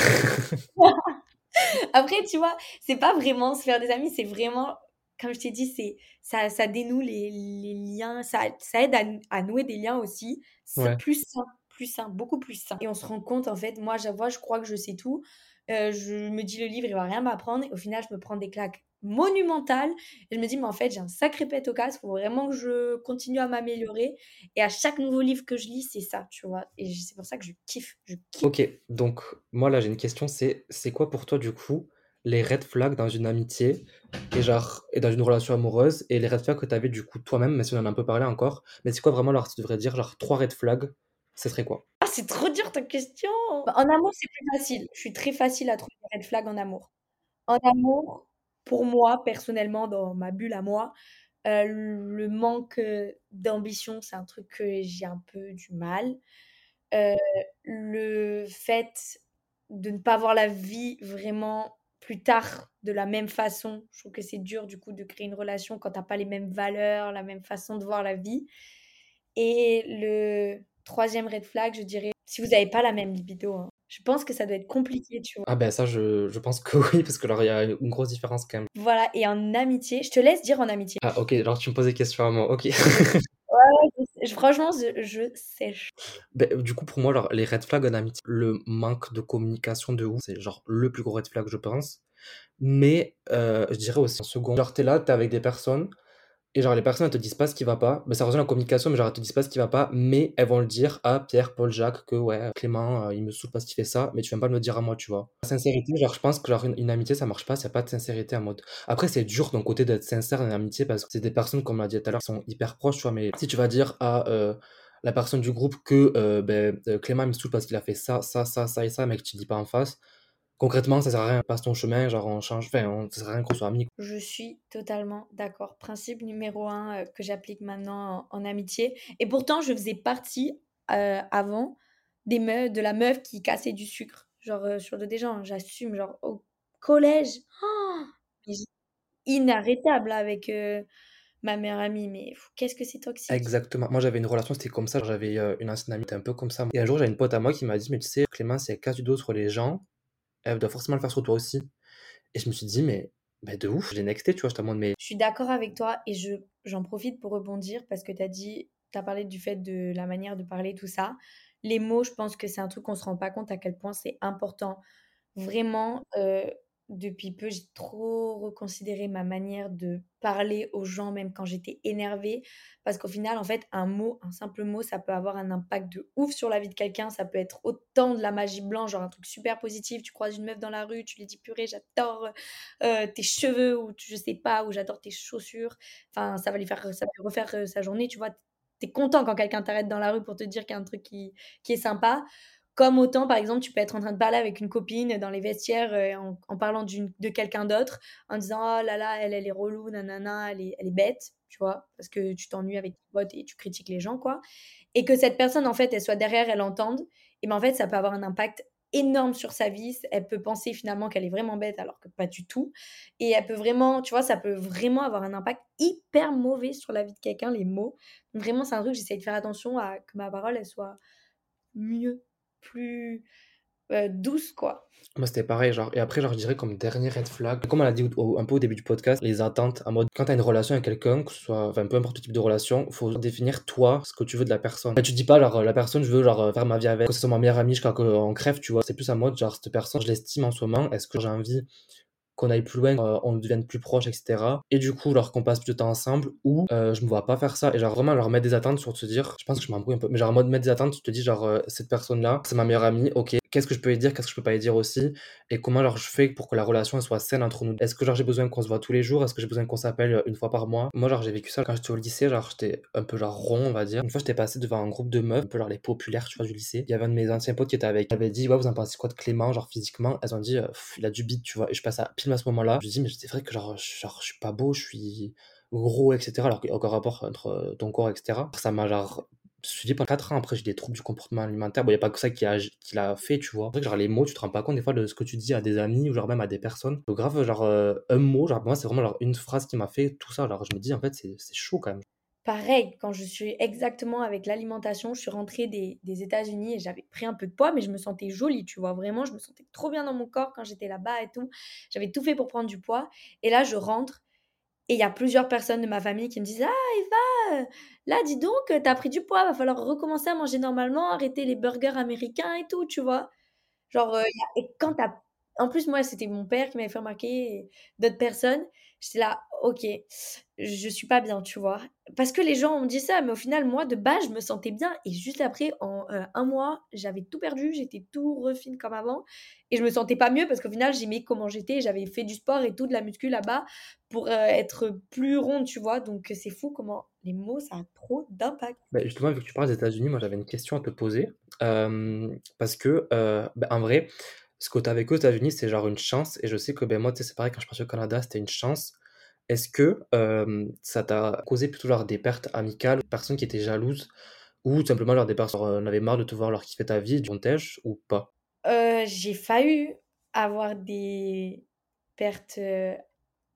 Après, tu vois, c'est pas vraiment se faire des amis, c'est vraiment, comme je t'ai dit, c'est ça, ça dénoue les, les liens, ça, ça aide à, à, nouer des liens aussi. C'est plus sain, plus sain, beaucoup plus sain. Et on se rend compte, en fait, moi, j'avoue, je crois que je sais tout. Euh, je me dis, le livre, il va rien m'apprendre. Et au final, je me prends des claques monumentale. Et je me dis, mais en fait, j'ai un sacré pet au casque, il faut vraiment que je continue à m'améliorer. Et à chaque nouveau livre que je lis, c'est ça, tu vois. Et c'est pour ça que je kiffe, je kiffe. Ok, donc moi là, j'ai une question, c'est c'est quoi pour toi, du coup, les red flags dans une amitié et, genre, et dans une relation amoureuse et les red flags que tu avais, du coup, toi-même, mais si on en a un peu parlé encore, mais c'est quoi vraiment, alors, tu devrais dire, genre, trois red flags, ce serait quoi? Ah, c'est trop dur ta question bah, En amour, c'est plus facile. Je suis très facile à trouver des red flags en amour. En amour, pour moi, personnellement, dans ma bulle à moi, euh, le manque d'ambition, c'est un truc que j'ai un peu du mal. Euh, le fait de ne pas voir la vie vraiment plus tard de la même façon, je trouve que c'est dur du coup de créer une relation quand tu n'as pas les mêmes valeurs, la même façon de voir la vie. Et le troisième red flag, je dirais, si vous n'avez pas la même libido, hein, je pense que ça doit être compliqué, tu vois. Ah ben ça, je, je pense que oui, parce que alors il y a une grosse différence quand même. Voilà, et en amitié, je te laisse dire en amitié. Ah ok, alors tu me poses des questions à moi, ok. ouais, franchement, je, je sèche. Ben, du coup, pour moi, alors, les red flags en amitié, le manque de communication de ouf, c'est genre le plus gros red flag, je pense. Mais euh, je dirais aussi en second, genre t'es là, t'es avec des personnes, et genre, les personnes, elles te disent pas ce qui va pas. Mais ça rejoint la communication, mais genre, elles te disent pas ce qui va pas. Mais elles vont le dire à Pierre, Paul, Jacques, que ouais, Clément, euh, il me saoule parce qu'il fait ça. Mais tu viens pas me le dire à moi, tu vois. La sincérité, genre, je pense que genre, une, amitié, ça marche pas a pas de sincérité en mode. Après, c'est dur d'un côté d'être sincère dans une amitié parce que c'est des personnes, comme on l'a dit tout à l'heure, qui sont hyper proches, tu vois. Mais si tu vas dire à. Euh, la personne du groupe que euh, ben, Clément il me saoule parce qu'il a fait ça, ça, ça, ça et ça, mais que tu dis pas en face, concrètement, ça sert à rien. Passe ton chemin, genre on change, enfin, on, ça sert à rien qu'on soit amis. Je suis totalement d'accord. Principe numéro un euh, que j'applique maintenant en, amitié. Et pourtant, je faisais partie euh, avant des meufs, de la meuf qui cassait du sucre, genre euh, sur des gens. J'assume, genre au collège, oh, inarrêtable avec ma meilleure amie, mais qu'est-ce que c'est toxique. Exactement. Moi, j'avais une relation, c'était comme ça. J'avais une ancienne amie, un peu comme ça. Et un jour, j'avais une pote à moi qui m'a dit, mais tu sais, Clément, elle casse du dos sur les gens, elle doit forcément le faire sur toi aussi. Et je me suis dit, mais bah de ouf, je l'ai nexté, tu vois, je mais. Je suis d'accord avec toi et je, j'en profite pour rebondir parce que tu as dit, tu parlé du fait de la manière de parler, tout ça. Les mots, je pense que c'est un truc qu'on se rend pas compte à quel point c'est important. Vraiment, euh, depuis peu, j'ai trop reconsidéré ma manière de parler aux gens, même quand j'étais énervée. Parce qu'au final, en fait, un mot, un simple mot, ça peut avoir un impact de ouf sur la vie de quelqu'un. Ça peut être autant de la magie blanche, genre un truc super positif. Tu croises une meuf dans la rue, tu lui dis purée, j'adore euh, tes cheveux, ou je sais pas, ou j'adore tes chaussures. Enfin, ça va lui faire, ça refaire euh, sa journée, tu vois. es content quand quelqu'un t'arrête dans la rue pour te dire qu'il y a un truc qui, qui est sympa. Comme autant, par exemple, tu peux être en train de parler avec une copine dans les vestiaires euh, en, parlant de quelqu'un d'autre, en disant Oh là là, elle, elle est relou, nanana, elle est, elle est bête, tu vois, parce que tu t'ennuies avec tes potes et tu critiques les gens, quoi. Et que cette personne, en fait, elle soit derrière, elle entende, et bien en fait, ça peut avoir un impact énorme sur sa vie. Elle peut penser finalement qu'elle est vraiment bête alors que pas du tout. Et elle peut vraiment, tu vois, ça peut vraiment avoir un impact hyper mauvais sur la vie de quelqu'un, les mots. vraiment, c'est un truc, j'essaie de faire attention à que ma parole, elle soit mieux plus euh, douce, quoi. Moi, c'était pareil, genre, et après, genre, je dirais comme dernier red flag, comme on l'a dit un peu au début du podcast, les attentes, en mode, quand t'as une relation avec quelqu'un, que ce soit, enfin, peu importe le type de relation, faut définir, toi, ce que tu veux de la personne. tu dis pas, genre, la personne, je veux, genre, faire ma vie avec, que ce soit ma meilleure amie jusqu'à qu'on crève, tu vois, c'est plus en mode, genre, cette personne, je l'estime en ce moment, est-ce que j'ai envie qu'on aille plus loin, euh, on devienne plus proche, etc. Et du coup, genre qu'on passe plus de temps ensemble, ou euh, je me vois pas faire ça. Et genre vraiment leur mettre des attentes sur te dire, je pense que je m'embrouille un peu, mais genre en mode mettre des attentes, tu te dis genre euh, cette personne-là, c'est ma meilleure amie, ok, qu'est-ce que je peux lui dire, qu'est-ce que je peux pas lui dire aussi, et comment je fais pour que la relation soit saine entre nous. Est-ce que genre j'ai besoin qu'on se voit tous les jours, est-ce que j'ai besoin qu'on s'appelle une fois par mois? Moi genre j'ai vécu ça quand j'étais au lycée, genre j'étais un peu genre rond on va dire. Une fois j'étais passé devant un groupe de meufs, un peu genre les populaires tu vois du lycée. Il y avait un de mes anciens potes qui était avec, qui avait dit ouais vous en pensez quoi de Clément genre physiquement? Elles ont dit il a du beat tu vois. Et je passe à pile à ce moment-là, je dis mais c'est vrai que genre, je suis pas beau, je suis gros etc. Alors qu'il y a aucun rapport entre ton corps etc. Ça m'a genre suivi pendant 4 ans. Après, j'ai des troubles du comportement alimentaire. Bon, il n'y a pas que ça qui l'a qui fait, tu vois. C'est vrai que genre, les mots, tu te rends pas compte des fois de ce que tu dis à des amis ou genre même à des personnes. Donc, grave, genre, euh, un mot, genre, moi, c'est vraiment une phrase qui m'a fait tout ça. Alors, je me dis, en fait, c'est chaud quand même. Pareil, quand je suis exactement avec l'alimentation, je suis rentrée des, des États-Unis et j'avais pris un peu de poids, mais je me sentais jolie, tu vois. Vraiment, je me sentais trop bien dans mon corps quand j'étais là-bas et tout. J'avais tout fait pour prendre du poids. Et là, je rentre et il y a plusieurs personnes de ma famille qui me disent Ah, Eva, là, dis donc, t'as pris du poids, va falloir recommencer à manger normalement, arrêter les burgers américains et tout, tu vois. Genre, euh, et quand t'as. En plus, moi, c'était mon père qui m'avait fait remarquer, d'autres personnes. J'étais là, ok, je suis pas bien, tu vois. Parce que les gens ont dit ça, mais au final, moi, de base, je me sentais bien. Et juste après, en euh, un mois, j'avais tout perdu, j'étais tout refine comme avant. Et je me sentais pas mieux parce qu'au final, j'aimais comment j'étais. J'avais fait du sport et tout, de la muscu là-bas pour euh, être plus ronde, tu vois. Donc, c'est fou comment les mots, ça a trop d'impact. Bah, justement, vu que tu parles des États-Unis, moi, j'avais une question à te poser. parce que, bah, en vrai, ce que tu avec aux États-Unis, c'est genre une chance. Et je sais que ben, moi, c'est pareil, quand je suis parti au Canada, c'était une chance. Est-ce que ça t'a causé plutôt genre des pertes amicales, personnes qui étaient jalouses, ou simplement genre des personnes en avaient marre de te voir leur kiffer ta vie, du montage, ou pas? Euh, J'ai failli avoir des pertes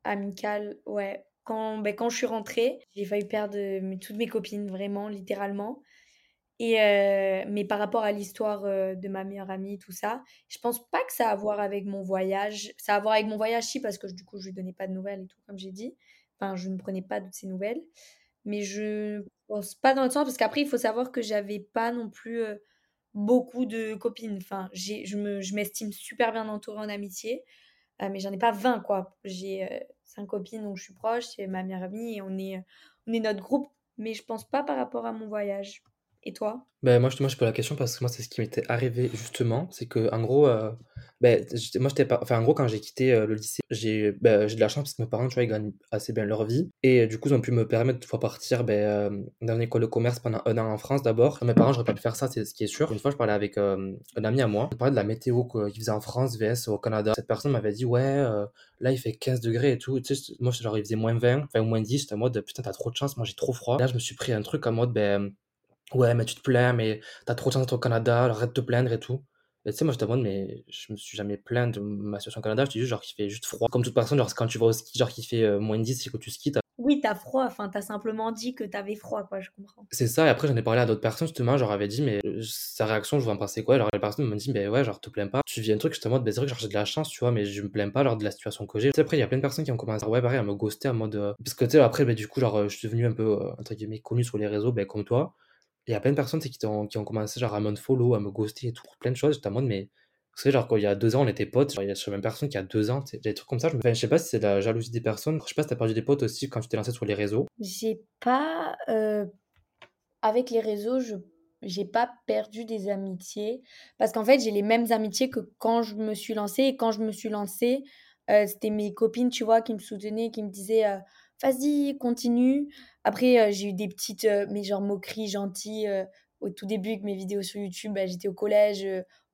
amicales, ouais. Quand, ben, quand je suis rentrée, j'ai failli perdre toutes mes copines, vraiment, littéralement. Et mais par rapport à l'histoire de ma meilleure amie, tout ça, je pense pas que ça a à voir avec mon voyage. Ça a à voir avec mon voyage, si, parce que du coup, je lui donnais pas de nouvelles et tout, comme j'ai dit. Enfin, je ne prenais pas de ses nouvelles. Mais je pense pas dans le sens, parce qu'après, il faut savoir que j'avais pas non plus beaucoup de copines. Enfin, j'ai, je, me, m'estime super bien entourée en amitié, mais j'en ai pas 20, quoi. J'ai cinq copines dont je suis proche, c'est ma meilleure amie, et on est, on est notre groupe. Mais je pense pas par rapport à mon voyage. Et toi? Ben, Moi, justement, je pose la question parce que moi, c'est ce qui m'était arrivé justement. C'est que, en gros, euh, ben, moi, j'étais pas. Enfin, en gros, quand j'ai quitté euh, le lycée, j'ai ben, de la chance parce que mes parents, tu vois, ils gagnent assez bien leur vie. Et du coup, ils ont pu me permettre de fois partir ben, euh, dans une école de commerce pendant un an en France d'abord. Mes parents, j'aurais pas pu faire ça, c'est ce qui est sûr. Une fois, je parlais avec un ami à moi. Je parlais de la météo qu'il faisait en France, VS au Canada. Cette personne m'avait dit, ouais, là, il fait 15 degrés et tout. Tu sais, moi, genre, il faisait moins 20, enfin, moins 10. J'étais en mode, putain, t'as trop de chance, moi, j'ai trop froid. Là, je me suis pris un truc en mode, ben Ouais, mais tu te plains, mais t'as trop de chance d'être au Canada, alors arrête de te plaindre et tout. Et tu sais, moi, je te demande, mais je me suis jamais plaint de ma situation au Canada. Je te dis juste, genre, qu'il fait juste froid. Comme toute personne, genre, quand tu vas au ski, genre, qu'il fait euh, moins de 10, c'est que tu skis. Oui, t'as froid. Enfin, t'as simplement dit que t'avais froid, quoi, je comprends. C'est ça. Et après, j'en ai parlé à d'autres personnes, justement. Genre, avait dit, mais euh, sa réaction, je vous en pensais quoi Alors, les personnes me disent, mais ouais, genre, te plains pas. Tu vis un truc, justement, c'est vrai que j'ai de la chance, tu vois, mais je me plains pas, genre, de la situation que j'ai. Tu sais, après, il y a plein de personnes qui ont commencé, ouais, pareil, à me ghoster en mode. Euh, parce que, tu sais, après, bah, du coup, genre, je suis devenu un peu, entre guillemets, connu sur les réseaux, ben, comme toi il y a plein de personnes qui, ont, qui ont commencé genre, à me follow, à me ghoster et tout, plein de choses. J'étais en mode, mais vous savez, genre, quand il y a deux ans, on était potes, genre, il y a la même personne qui a deux ans, des trucs comme ça. Je, me... enfin, je sais pas si c'est la jalousie des personnes. Je sais pas si t'as perdu des potes aussi quand tu t'es lancé sur les réseaux. J'ai pas. Euh, avec les réseaux, je j'ai pas perdu des amitiés parce qu'en fait j'ai les mêmes amitiés que quand je me suis lancée et quand je me suis lancée euh, c'était mes copines tu vois qui me soutenaient qui me disaient euh, vas-y continue Après, j'ai eu des petites, mais genre moqueries gentilles au tout début avec mes vidéos sur YouTube. Bah, j'étais au collège,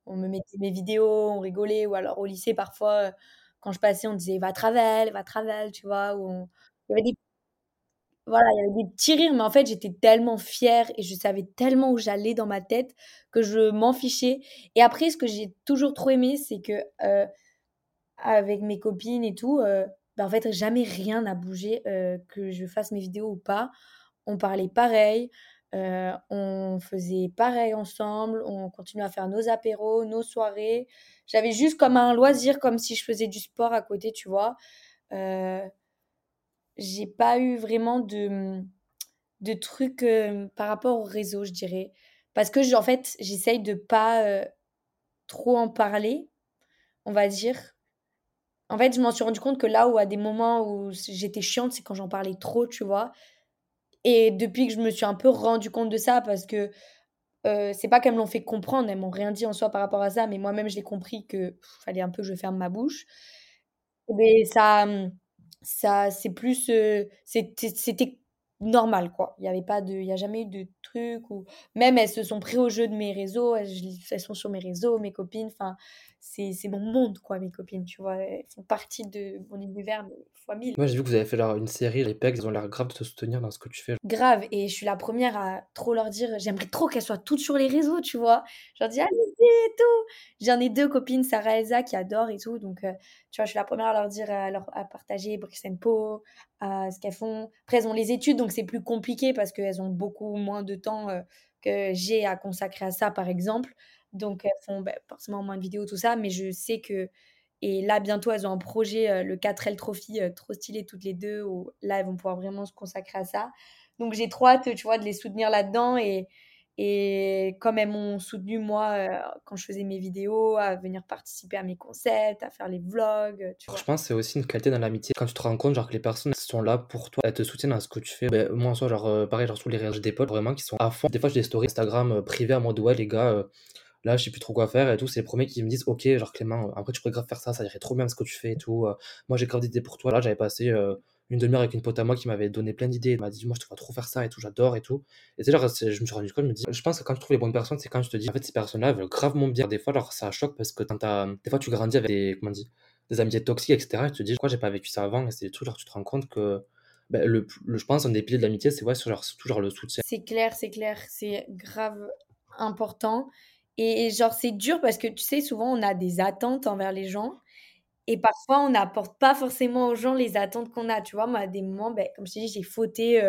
on me mettait mes vidéos, on rigolait. Ou alors au lycée, parfois, quand je passais, on disait va travel, va travel, tu vois. Ou Il y avait des voilà, il y avait des petits rires, mais en fait, j'étais tellement fière et je savais tellement où j'allais dans ma tête que je m'en fichais. Et après, ce que j'ai toujours trop aimé, c'est que avec mes copines et tout, bah, en fait, jamais rien n'a bougé, que je fasse mes vidéos ou pas. On parlait pareil, on faisait pareil ensemble, on continuait à faire nos apéros, nos soirées. J'avais juste comme un loisir, comme si je faisais du sport à côté, tu vois j'ai pas eu vraiment de, de trucs par rapport au réseau, je dirais. Parce que, en fait, j'essaye de pas trop en parler, on va dire. En fait, je m'en suis rendu compte que là où, à des moments où j'étais chiante, c'est quand j'en parlais trop, tu vois. Et depuis que je me suis un peu rendu compte de ça, parce que c'est pas qu'elles me l'ont fait comprendre, elles m'ont rien dit en soi par rapport à ça, mais moi-même, je l'ai compris que fallait un peu que je ferme ma bouche. Mais ça mmh, ça c'est plus c'était normal quoi il y avait pas de il y a jamais eu de truc ou même elles se sont pris au jeu de mes réseaux elles, elles sont sur mes réseaux mes copines enfin c'est mon monde, quoi, mes copines, tu vois. Elles font partie de mon univers, fois mille. Moi, j'ai vu que vous avez fait une série, les pecs, ils ont l'air grave de te soutenir dans ce que tu fais. Grave, et je suis la première à trop leur dire, j'aimerais trop qu'elles soient toutes sur les réseaux, tu vois. Je leur dis, allez, et tout. J'en ai deux copines, Sarah et Elsa, qui adorent et tout. Donc, euh, tu vois, je suis la première à leur dire, à, leur, à partager Brixen Po, à ce qu'elles font. Après, elles ont les études, donc c'est plus compliqué parce qu'elles ont beaucoup moins de temps euh, que j'ai à consacrer à ça, par exemple. Donc, elles font bah, forcément moins de vidéos, tout ça. Mais je sais que. Et là, bientôt, elles ont un projet, le 4L Trophy, trop stylé toutes les deux, où là, elles vont pouvoir vraiment se consacrer à ça. Donc, j'ai trop hâte, tu vois, de les soutenir là-dedans. Et, et comme elles m'ont soutenu, moi, quand je faisais mes vidéos, à venir participer à mes concepts, à faire les vlogs. Tu vois. Je pense que c'est aussi une qualité dans l'amitié. Quand tu te rends compte genre, que les personnes sont là pour toi, elles te soutiennent dans ce que tu fais. Ben, moi, en soi, genre, pareil, genre, les réseaux des potes, vraiment, qui sont à fond. Des fois, j'ai des stories Instagram privées à mode, ouais, les gars là, je sais plus trop quoi faire et tout. C'est les premiers qui me disent, ok, genre Clément, après tu pourrais grave faire ça, ça irait trop bien ce que tu fais et tout. Euh, moi, j'ai grave d'idées pour toi. Là, j'avais passé euh, une demi-heure avec une pote à moi qui m'avait donné plein d'idées. Elle m'a dit, moi, je te vois trop faire ça et tout, j'adore et tout. Et c'est genre, je me suis rendu compte, je me dis, je pense que quand tu trouves les bonnes personnes, c'est quand je te dis, en fait, ces personnes-là veulent gravement bien. Des fois, alors ça choque parce que quand des fois, tu grandis avec des, comment des amitiés toxiques, etc. Et tu te dis, pourquoi j'ai pas vécu ça avant? Et c'est tout, genre, tu te rends compte que. Ben, le, je pense un des piliers de l'amitié, c'est ouais, genre, toujours le soutien. C'est clair, c'est clair, c'est grave important. Et, genre, c'est dur parce que tu sais, souvent, on a des attentes envers les gens. Et parfois, on n'apporte pas forcément aux gens les attentes qu'on a. Tu vois, moi, à des moments, ben, comme je t'ai dit, j'ai fauté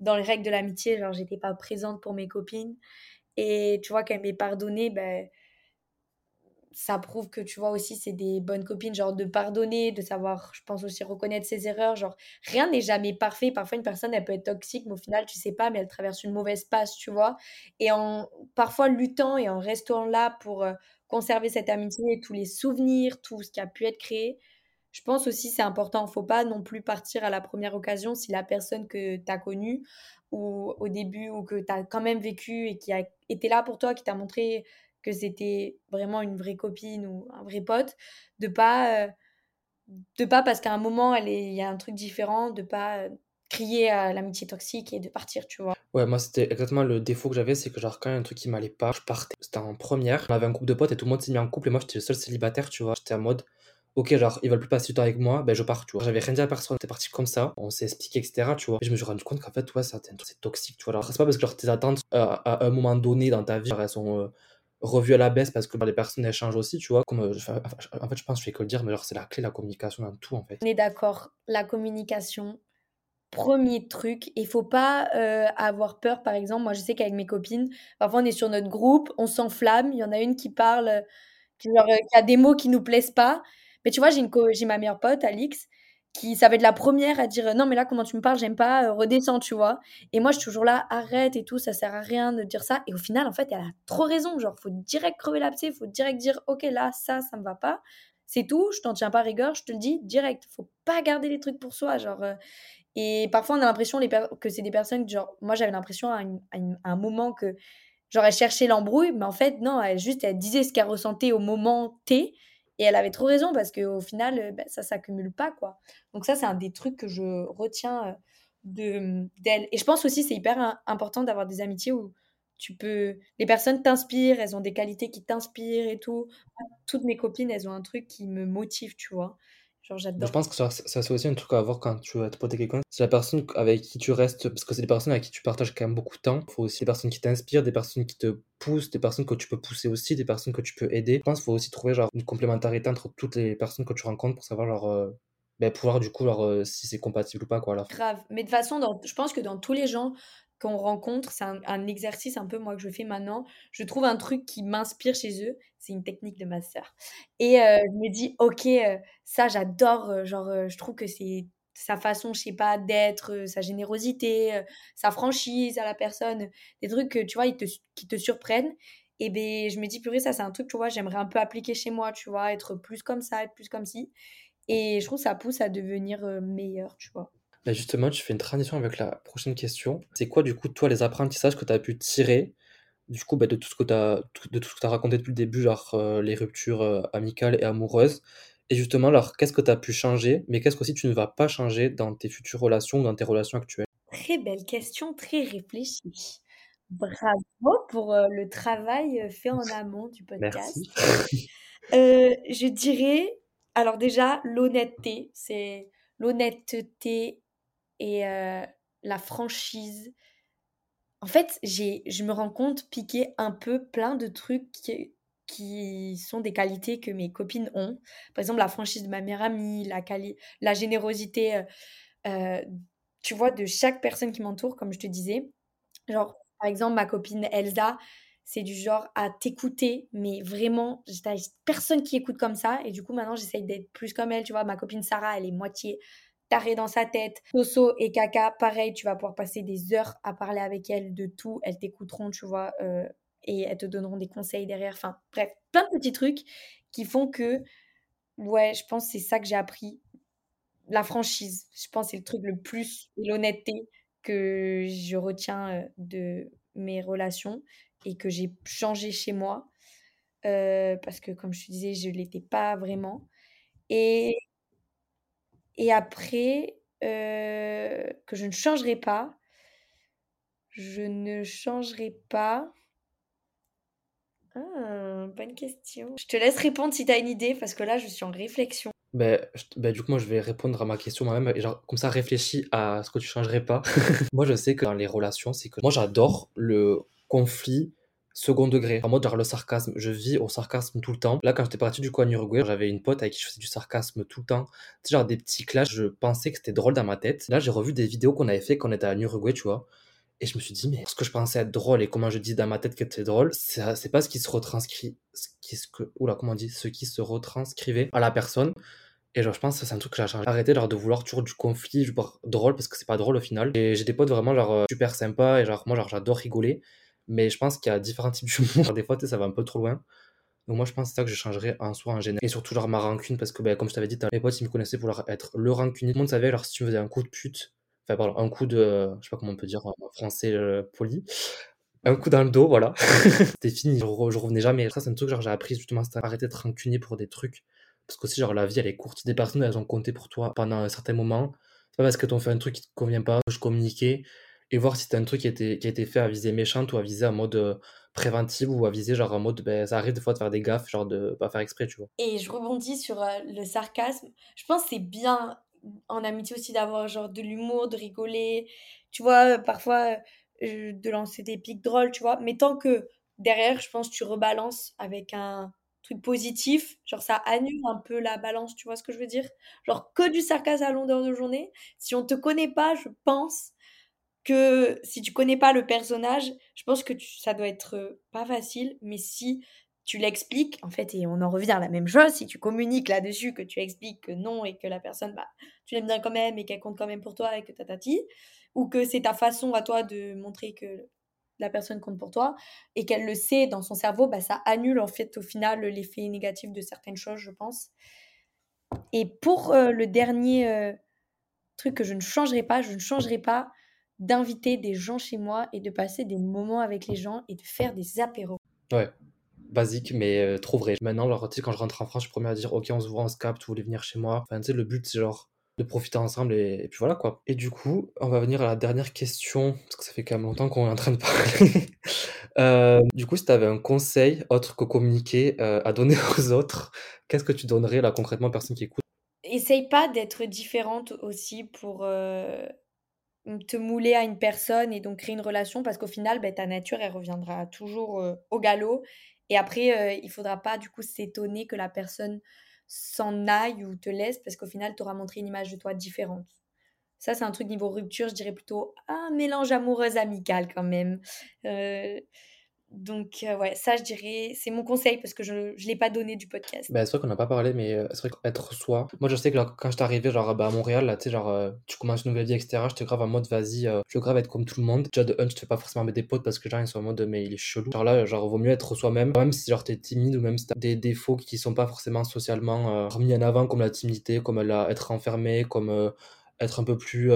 dans les règles de l'amitié. Genre, j'étais pas présente pour mes copines. Et tu vois, qu'elle m'ait pardonné, ben, ça prouve que tu vois aussi c'est des bonnes copines genre de pardonner de savoir je pense aussi reconnaître ses erreurs. Genre rien n'est jamais parfait. Parfois une personne elle peut être toxique mais au final tu sais pas mais elle traverse une mauvaise passe tu vois. Et en parfois luttant et en restant là pour euh, conserver cette amitié et tous les souvenirs tout ce qui a pu être créé je pense aussi c'est important. Faut pas non plus partir à la première occasion si la personne que tu as connue ou au début ou que tu as quand même vécu et qui a été là pour toi qui t'a montré que c'était vraiment une vraie copine ou un vrai pote, de pas, euh, de pas parce qu'à un moment il y a un truc différent, de pas euh, crier à l'amitié toxique et de partir, tu vois. Ouais, moi c'était exactement le défaut que j'avais, c'est que genre quand il y a un truc qui m'allait pas, je partais. C'était en première, on avait un couple de potes et tout le monde s'est mis en couple et moi j'étais le seul célibataire, tu vois. J'étais en mode, ok, genre ils veulent plus passer du temps avec moi, ben je pars, tu vois. J'avais rien dit à personne, c'était parti comme ça, on s'est expliqué, etc., tu vois. Et je me suis rendu compte qu'en fait, ouais, c'est toxique, tu vois. Alors c'est pas parce que genre, tes attentes euh, à un moment donné dans ta vie, elles sont revu à la baisse parce que bah, les personnes échangent aussi, tu vois. Comme, euh, en fait, je pense, je fais que le dire, mais genre, c'est la clé, la communication dans tout, en fait. On est d'accord, la communication, premier truc. Il faut pas euh, avoir peur, par exemple. Moi, je sais qu'avec mes copines, parfois, on est sur notre groupe, on s'enflamme, il y en a une qui parle, qui, genre, euh, qui a des mots qui nous plaisent pas. Mais tu vois, j'ai, j'ai ma meilleure pote, Alix, qui ça va être la première à dire non mais là comment tu me parles j'aime pas redescends tu vois. Et moi je suis toujours là arrête et tout ça sert à rien de dire ça. Et au final en fait elle a trop raison. Genre faut direct crever l'abcès faut direct dire ok là ça ça me va pas. C'est tout je t'en tiens pas rigueur je te le dis direct. Faut pas garder les trucs pour soi genre et parfois on a l'impression que c'est des personnes genre moi j'avais l'impression à, un moment que genre elle cherchait l'embrouille mais en fait non elle juste elle disait ce qu'elle ressentait au moment T et elle avait trop raison parce qu'au final, bah, ça s'accumule pas, quoi. Donc ça, c'est un des trucs que je retiens euh, de d'elle. Et je pense aussi c'est hyper important d'avoir des amitiés où tu peux les personnes t'inspirent, elles ont des qualités qui t'inspirent et tout. Toutes mes copines, elles ont un truc qui me motive, tu vois. Genre j'adore. Je pense que ça, ça c'est aussi un truc à avoir quand tu vas te poter quelqu'un. C'est la personne avec qui tu restes, parce que c'est des personnes avec qui tu partages quand même beaucoup de temps. Il faut aussi des personnes qui t'inspirent, des personnes qui te poussent, des personnes que tu peux pousser aussi, des personnes que tu peux aider. Je pense qu'il faut aussi trouver genre une complémentarité entre toutes les personnes que tu rencontres pour savoir genre euh, ben, pouvoir du coup genre si c'est compatible ou pas quoi. Grave. Mais de toute façon, dans, je pense que dans tous les gens qu'on rencontre, c'est un, exercice un peu moi que je fais maintenant. Je trouve un truc qui m'inspire chez eux. C'est une technique de ma sœur. Et euh, je me dis, ok, euh, ça j'adore. Euh, genre, je trouve que c'est sa façon, je sais pas, d'être, sa générosité, sa franchise à la personne, des trucs que tu vois, qui te surprennent. Et ben, je me dis, purée, ça c'est un truc, tu vois, j'aimerais un peu appliquer chez moi, tu vois, être plus comme ça, être plus comme ci. Et je trouve que ça pousse à devenir meilleur, tu vois. Bah, justement, tu fais une transition avec la prochaine question. C'est quoi, du coup, toi, les apprentissages que tu as pu tirer du coup, bah, de tout ce que tu as, de tout ce que tu as raconté depuis le début, genre euh, les ruptures euh, amicales et amoureuses? Et justement, alors, qu'est-ce que tu as pu changer, mais qu'est-ce que tu ne vas pas changer dans tes futures relations ou dans tes relations actuelles? Très belle question, très réfléchie. Bravo pour euh, le travail fait en amont du podcast. Merci. je dirais, alors déjà, l'honnêteté, c'est l'honnêteté et la franchise. En fait, j'ai, je me rends compte piquer un peu plein de trucs qui, qui sont des qualités que mes copines ont. Par exemple, la franchise de ma meilleure amie, la, la générosité, tu vois, de chaque personne qui m'entoure, comme je te disais. Genre, par exemple, ma copine Elsa, c'est du genre à t'écouter, mais vraiment, personne qui écoute comme ça. Et du coup, maintenant, j'essaye d'être plus comme elle. Tu vois, ma copine Sarah, elle est moitié tarée dans sa tête. Soso et Kaka, pareil, tu vas pouvoir passer des heures à parler avec elles de tout. Elles t'écouteront, tu vois, euh, et elles te donneront des conseils derrière. Enfin, bref, plein de petits trucs qui font que, ouais, je pense que c'est ça que j'ai appris. La franchise, je pense c'est le truc le plus, et l'honnêteté que je retiens euh, de mes relations et que j'ai changé chez moi. Euh, parce que, comme je te disais, je ne l'étais pas vraiment. Et et après, euh, que je ne changerai pas. Je ne changerai pas. Ah, bonne question. Je te laisse répondre si tu as une idée, parce que là, je suis en réflexion. Ben, ben, du coup, moi, je vais répondre à ma question moi-même. Et genre, comme ça, réfléchis à ce que tu changerais pas. moi, je sais que dans les relations, c'est que moi, j'adore le conflit second degré, en mode genre le sarcasme. Je vis au sarcasme tout le temps. Là, quand j'étais parti du coup en Uruguay, j'avais une pote avec qui je faisais du sarcasme tout le temps. Tu genre des petits clashs, je pensais que c'était drôle dans ma tête. Là, j'ai revu des vidéos qu'on avait fait quand on était à Uruguay, tu vois. Et je me suis dit, mais ce que je pensais être drôle et comment je dis dans ma tête que c'était drôle, c'est pas ce qui se retranscrit, oula, comment on dit, ce qui se retranscrivait à la personne. Et genre, je pense que c'est un truc que j'ai arrêté genre, de vouloir toujours du conflit, genre, drôle, parce que c'est pas drôle au final. Et j'ai des potes vraiment genre euh, super sympas et genre, moi, genre, j'adore rigoler. Mais je pense qu'il y a différents types d'humour. Des fois, ça va un peu trop loin. Donc moi, je pense que c'est ça que je changerais en soi en général. Et surtout, genre, ma rancune, parce que, ben, comme je t'avais dit, mes potes, ils me connaissaient pour être le rancunier. Tout le monde savait, alors, si tu me faisais un coup de pute, enfin, pardon, un coup de, je sais pas comment on peut dire en français euh, poli, un coup dans le dos, voilà. C'était fini, je, revenais jamais. Ça, c'est un truc, genre, j'ai appris justement, c'est arrêter d'être rancunier pour des trucs. Parce que aussi, genre, la vie, elle est courte. Des personnes, elles ont compté pour toi pendant un certain moment. C'est pas parce que t'ont fait un truc qui te convient pas, je communiquais et voir si c'est un truc qui a, été, qui a été fait à visée méchante ou à visée en mode euh, préventive ou à viser genre en mode ben, ça arrive des fois de faire des gaffes, genre de pas faire exprès, tu vois. Et je rebondis sur euh, le sarcasme. Je pense que c'est bien en amitié aussi d'avoir genre de l'humour, de rigoler, tu vois, parfois euh, de lancer des pics drôles, tu vois. Mais tant que derrière, je pense, tu rebalances avec un truc positif, genre ça annule un peu la balance, tu vois ce que je veux dire? Genre que du sarcasme à longueur de journée. Si on te connaît pas, je pense que si tu connais pas le personnage, je pense que ça doit être euh, pas facile, mais si tu l'expliques, en fait, et on en revient à la même chose, si tu communiques là-dessus, que tu expliques que non et que la personne, bah, tu l'aimes bien quand même et qu'elle compte quand même pour toi et que tatati, ou que c'est ta façon à toi de montrer que la personne compte pour toi et qu'elle le sait dans son cerveau, bah, ça annule en fait au final l'effet négatif de certaines choses, je pense. Et pour euh, le dernier euh, truc que je ne changerai pas, je ne changerai pas d'inviter des gens chez moi et de passer des moments avec les gens et de faire des apéros. Ouais, basique, mais euh, trop vrai. Maintenant, genre, tu sais, quand je rentre en France, je suis premier à dire, ok, on se voit, on se capte, vous voulez venir chez moi. Enfin, tu sais, le but, c'est genre de profiter ensemble et, puis voilà quoi. Et du coup, on va venir à la dernière question, parce que ça fait quand même longtemps qu'on est en train de parler. Euh, du coup, si tu avais un conseil autre que communiquer euh, à donner aux autres, qu'est-ce que tu donnerais là concrètement aux personnes qui écoutent? Essaye pas d'être différente aussi pour euh, te mouler à une personne et donc créer une relation parce qu'au final, ben, ta nature, elle reviendra toujours au galop. Et après, il faudra pas du coup s'étonner que la personne s'en aille ou te laisse parce qu'au final, tu montré une image de toi différente. Ça, c'est un truc niveau rupture, je dirais plutôt un mélange amoureuse amical quand même. Euh, donc, euh, ouais, ça, je dirais, c'est mon conseil parce que je ne l'ai pas donné du podcast. Bah, c'est vrai qu'on n'a pas parlé, mais euh, c'est vrai qu'être soi. Moi, je sais que quand je arrivé genre, bah, à Montréal, là, genre, euh, tu commences une nouvelle vie, etc., j'étais grave en mode, vas-y, je veux grave être comme tout le monde. Déjà, de un, tu te fais pas forcément mettre des potes parce que, genre, ils sont en mode, mais il est chelou. Genre là, genre, vaut mieux être soi-même, même si, genre, t'es timide ou même si t'as des défauts qui sont pas forcément socialement remis en avant, comme la timidité, comme la, être enfermé, comme être un peu plus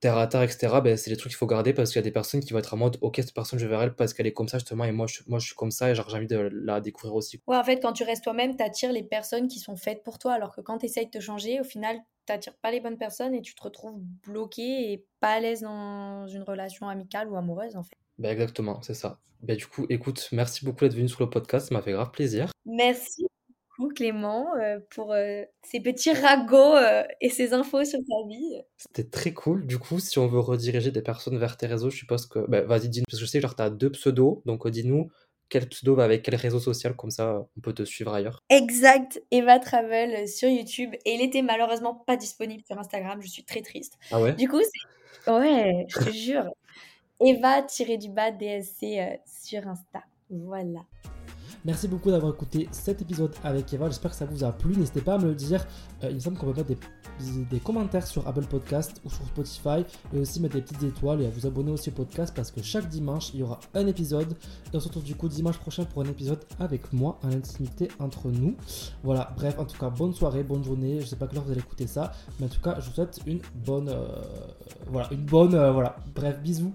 terre à terre, etc., ben, c'est les trucs qu'il faut garder parce qu'il y a des personnes qui vont être en mode ok, cette personne, je vais vers elle parce qu'elle est comme ça justement et moi je, moi, je suis comme ça et j'ai envie de la découvrir aussi. Ouais, en fait, quand tu restes toi-même, tu attires les personnes qui sont faites pour toi alors que quand tu essayes de te changer, au final, tu n'attires pas les bonnes personnes et tu te retrouves bloqué et pas à l'aise dans une relation amicale ou amoureuse en fait. Ben exactement, c'est ça. Ben, du coup, écoute, merci beaucoup d'être venu sur le podcast, ça m'a fait grave plaisir. Merci Clément euh, pour euh, ces petits ragots euh, et ces infos sur ta vie. C'était très cool. Du coup, si on veut rediriger des personnes vers tes réseaux, je suppose que. Bah, vas-y, dis-nous. Parce que je sais, genre, tu as deux pseudos. Donc, dis-nous quel pseudo va avec quel réseau social? Comme ça, on peut te suivre ailleurs. Exact. Eva Travel sur YouTube. Et il était malheureusement pas disponible sur Instagram. Je suis très triste. Ah ouais? Du coup, c'est. Ouais, je te jure. Eva-du-bas DSC sur Insta. Voilà. Merci beaucoup d'avoir écouté cet épisode avec Eva. J'espère que ça vous a plu. N'hésitez pas à me le dire. Euh, il me semble qu'on peut mettre des, commentaires sur Apple Podcast ou sur Spotify et aussi mettre des petites étoiles et à vous abonner aussi au podcast parce que chaque dimanche il y aura un épisode et on se retrouve du coup dimanche prochain pour un épisode avec moi en intimité entre nous. Voilà, bref, en tout cas, bonne soirée, bonne journée. Je sais pas quelle heure vous allez écouter ça, mais en tout cas, je vous souhaite une bonne, euh, voilà, une bonne, euh, voilà. Bref, bisous.